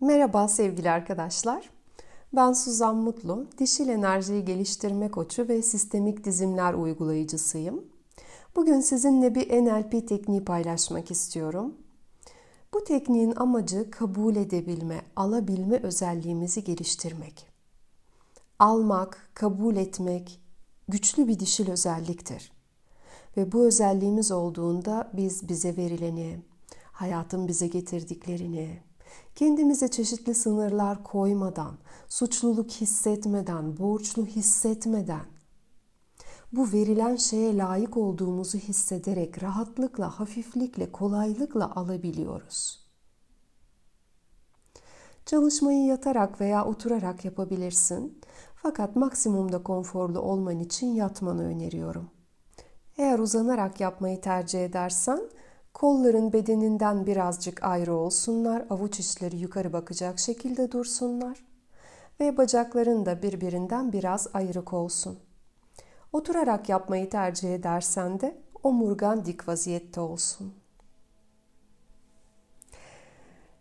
Merhaba sevgili arkadaşlar. Ben Suzan Mutlu, dişil enerjiyi geliştirme koçu ve sistemik dizimler uygulayıcısıyım. Bugün sizinle bir NLP tekniği paylaşmak istiyorum. Bu tekniğin amacı kabul edebilme, alabilme özelliğimizi geliştirmek. Almak, kabul etmek güçlü bir dişil özelliktir. Ve bu özelliğimiz olduğunda biz bize verileni, hayatın bize getirdiklerini, kendimize çeşitli sınırlar koymadan, suçluluk hissetmeden, borçlu hissetmeden, bu verilen şeye layık olduğumuzu hissederek rahatlıkla, hafiflikle, kolaylıkla alabiliyoruz. Çalışmayı yatarak veya oturarak yapabilirsin. Fakat maksimumda konforlu olman için yatmanı öneriyorum. Eğer uzanarak yapmayı tercih edersen kolların bedeninden birazcık ayrı olsunlar, avuç içleri yukarı bakacak şekilde dursunlar ve bacakların da birbirinden biraz ayrık olsun. Oturarak yapmayı tercih edersen de omurgan dik vaziyette olsun.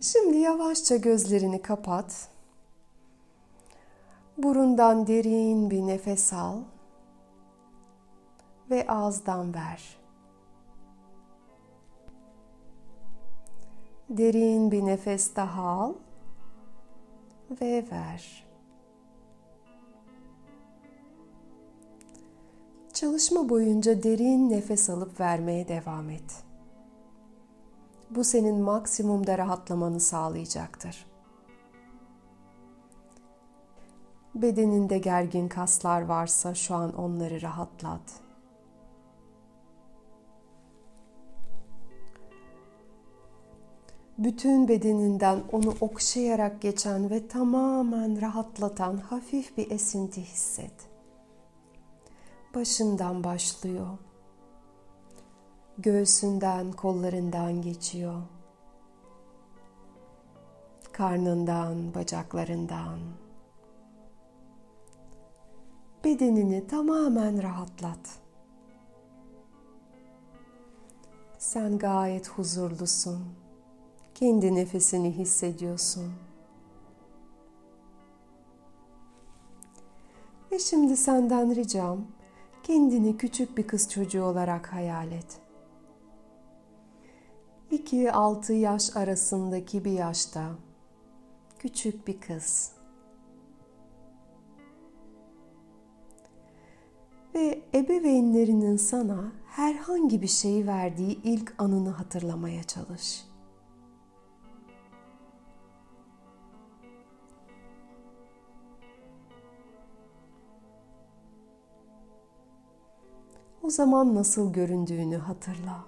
Şimdi yavaşça gözlerini kapat. Burundan derin bir nefes al ve ağızdan ver. Derin bir nefes daha al ve ver. Çalışma boyunca derin nefes alıp vermeye devam et. Bu senin maksimumda rahatlamanı sağlayacaktır. Bedeninde gergin kaslar varsa şu an onları rahatlat. Bütün bedeninden onu okşayarak geçen ve tamamen rahatlatan hafif bir esinti hisset. Başından başlıyor. Göğsünden, kollarından geçiyor. Karnından, bacaklarından. Bedenini tamamen rahatlat. Sen gayet huzurlusun kendi nefesini hissediyorsun. Ve şimdi senden ricam kendini küçük bir kız çocuğu olarak hayal et. 2-6 yaş arasındaki bir yaşta küçük bir kız. Ve ebeveynlerinin sana herhangi bir şey verdiği ilk anını hatırlamaya çalış. O zaman nasıl göründüğünü hatırla.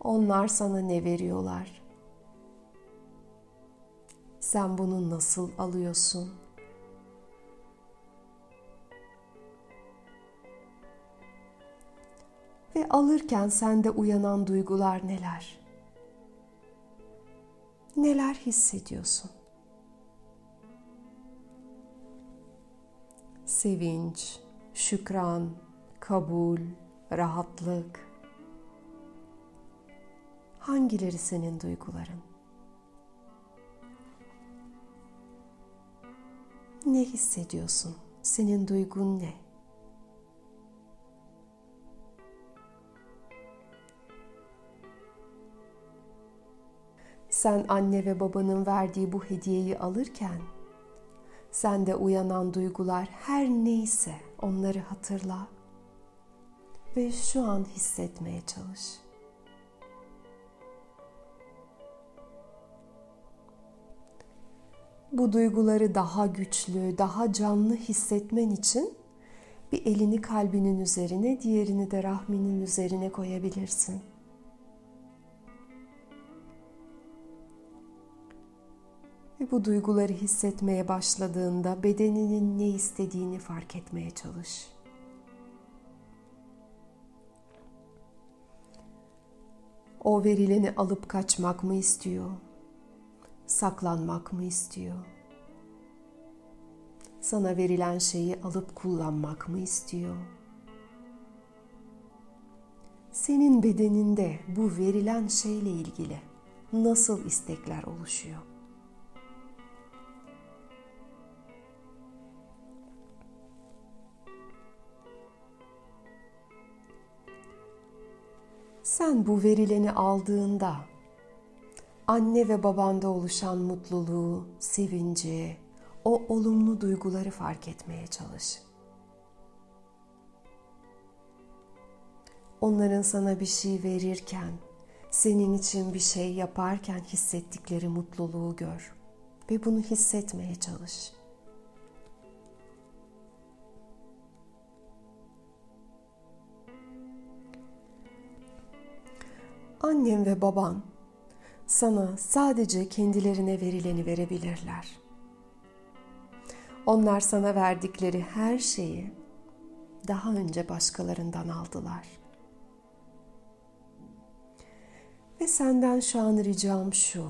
Onlar sana ne veriyorlar? Sen bunu nasıl alıyorsun? Ve alırken sende uyanan duygular neler? Neler hissediyorsun? Sevinç, şükran, kabul, rahatlık. Hangileri senin duyguların? Ne hissediyorsun? Senin duygun ne? Sen anne ve babanın verdiği bu hediyeyi alırken Sende uyanan duygular her neyse onları hatırla ve şu an hissetmeye çalış. Bu duyguları daha güçlü, daha canlı hissetmen için bir elini kalbinin üzerine, diğerini de rahminin üzerine koyabilirsin. Bu duyguları hissetmeye başladığında bedeninin ne istediğini fark etmeye çalış. O verileni alıp kaçmak mı istiyor? Saklanmak mı istiyor? Sana verilen şeyi alıp kullanmak mı istiyor? Senin bedeninde bu verilen şeyle ilgili nasıl istekler oluşuyor? Sen bu verileni aldığında anne ve babanda oluşan mutluluğu, sevinci, o olumlu duyguları fark etmeye çalış. Onların sana bir şey verirken, senin için bir şey yaparken hissettikleri mutluluğu gör ve bunu hissetmeye çalış. Annem ve baban sana sadece kendilerine verileni verebilirler. Onlar sana verdikleri her şeyi daha önce başkalarından aldılar. Ve senden şu an ricam şu.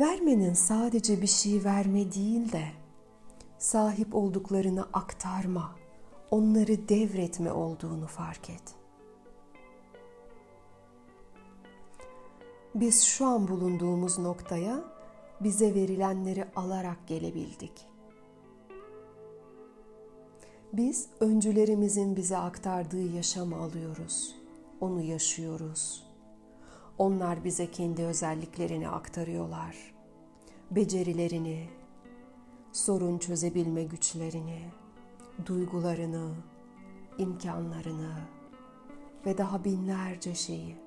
Vermenin sadece bir şey verme değil de sahip olduklarını aktarma, onları devretme olduğunu fark et.'' Biz şu an bulunduğumuz noktaya bize verilenleri alarak gelebildik. Biz öncülerimizin bize aktardığı yaşamı alıyoruz. Onu yaşıyoruz. Onlar bize kendi özelliklerini aktarıyorlar. Becerilerini, sorun çözebilme güçlerini, duygularını, imkanlarını ve daha binlerce şeyi.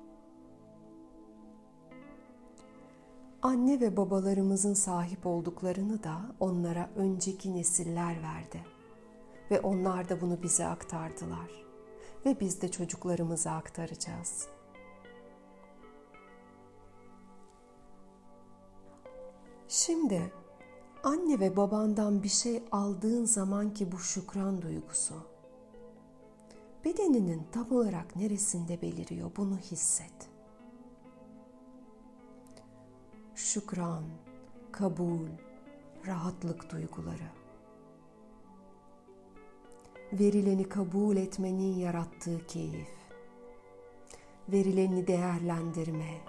Anne ve babalarımızın sahip olduklarını da onlara önceki nesiller verdi. Ve onlar da bunu bize aktardılar. Ve biz de çocuklarımıza aktaracağız. Şimdi anne ve babandan bir şey aldığın zaman ki bu şükran duygusu bedeninin tam olarak neresinde beliriyor bunu hisset şükran, kabul, rahatlık duyguları. Verileni kabul etmenin yarattığı keyif. Verileni değerlendirme,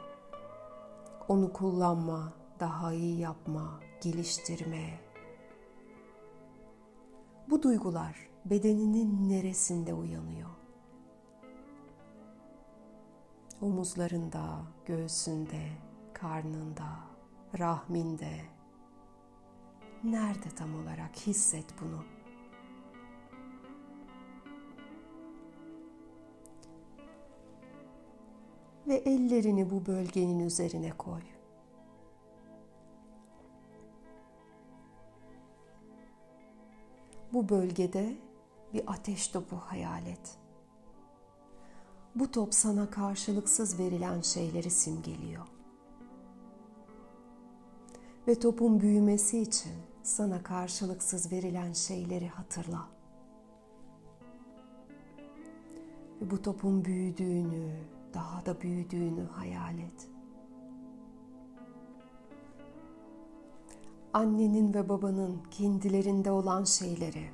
onu kullanma, daha iyi yapma, geliştirme. Bu duygular bedeninin neresinde uyanıyor? Omuzlarında, göğsünde, karnında, rahminde. Nerede tam olarak hisset bunu. Ve ellerini bu bölgenin üzerine koy. Bu bölgede bir ateş topu hayal et. Bu top sana karşılıksız verilen şeyleri simgeliyor ve topun büyümesi için sana karşılıksız verilen şeyleri hatırla. Ve bu topun büyüdüğünü, daha da büyüdüğünü hayal et. Annenin ve babanın kendilerinde olan şeyleri,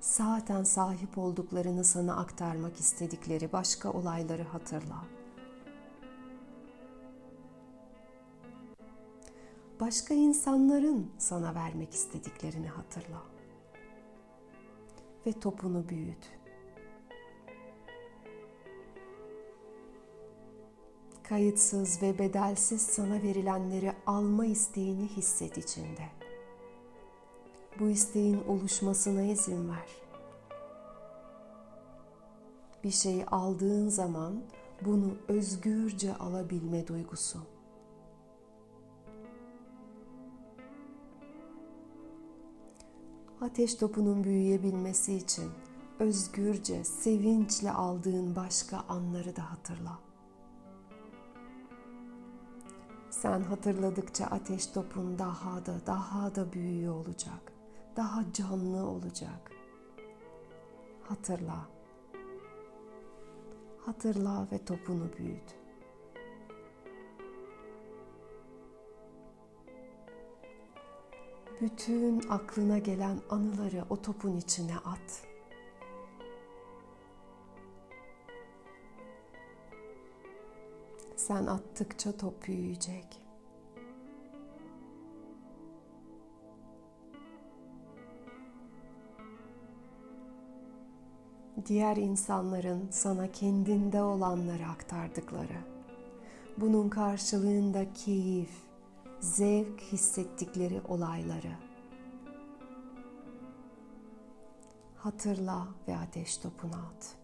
zaten sahip olduklarını sana aktarmak istedikleri başka olayları hatırla. Başka insanların sana vermek istediklerini hatırla. Ve topunu büyüt. Kayıtsız ve bedelsiz sana verilenleri alma isteğini hisset içinde. Bu isteğin oluşmasına izin ver. Bir şeyi aldığın zaman bunu özgürce alabilme duygusu. Ateş topunun büyüyebilmesi için özgürce, sevinçle aldığın başka anları da hatırla. Sen hatırladıkça ateş topun daha da daha da büyüyor olacak. Daha canlı olacak. Hatırla. Hatırla ve topunu büyüt. Bütün aklına gelen anıları o topun içine at. Sen attıkça top büyüyecek. Diğer insanların sana kendinde olanları aktardıkları. Bunun karşılığında keyif, zevk hissettikleri olayları. Hatırla ve ateş topuna at.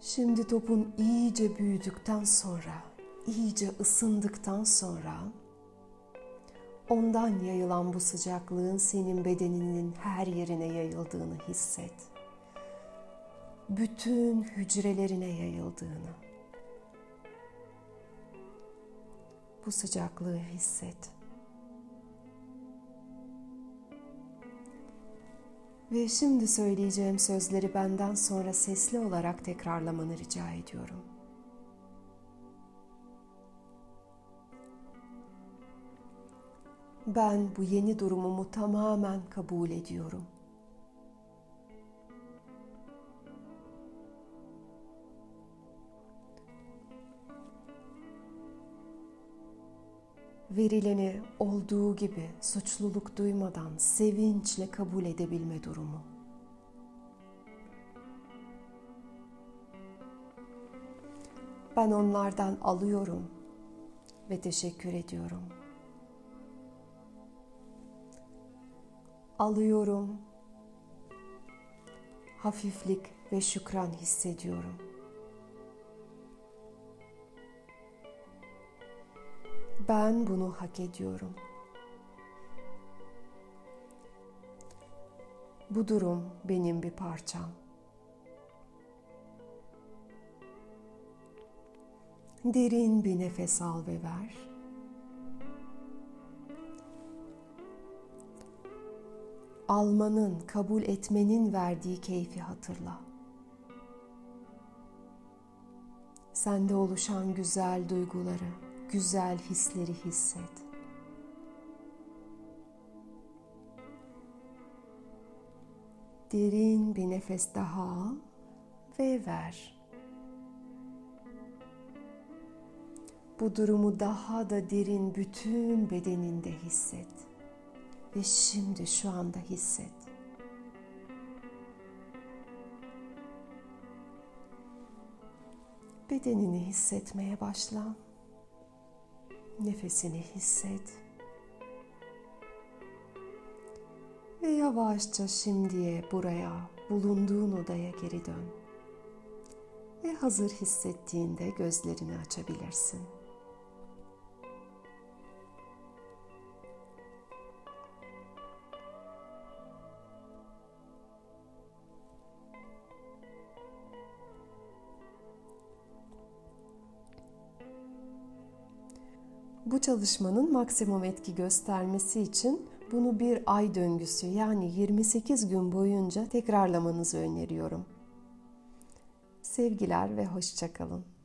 Şimdi topun iyice büyüdükten sonra, iyice ısındıktan sonra ondan yayılan bu sıcaklığın senin bedeninin her yerine yayıldığını hisset. Bütün hücrelerine yayıldığını. Bu sıcaklığı hisset. Ve şimdi söyleyeceğim sözleri benden sonra sesli olarak tekrarlamanı rica ediyorum. Ben bu yeni durumumu tamamen kabul ediyorum. Verileni olduğu gibi suçluluk duymadan sevinçle kabul edebilme durumu. Ben onlardan alıyorum ve teşekkür ediyorum. Alıyorum. Hafiflik ve şükran hissediyorum. Ben bunu hak ediyorum. Bu durum benim bir parçam. Derin bir nefes al ve ver. Almanın, kabul etmenin verdiği keyfi hatırla. Sende oluşan güzel duyguları, güzel hisleri hisset. Derin bir nefes daha al ve ver. Bu durumu daha da derin bütün bedeninde hisset. Ve şimdi şu anda hisset. Bedenini hissetmeye başla. Nefesini hisset. Ve yavaşça şimdiye buraya, bulunduğun odaya geri dön. Ve hazır hissettiğinde gözlerini açabilirsin. Bu çalışmanın maksimum etki göstermesi için bunu bir ay döngüsü yani 28 gün boyunca tekrarlamanızı öneriyorum. Sevgiler ve hoşçakalın.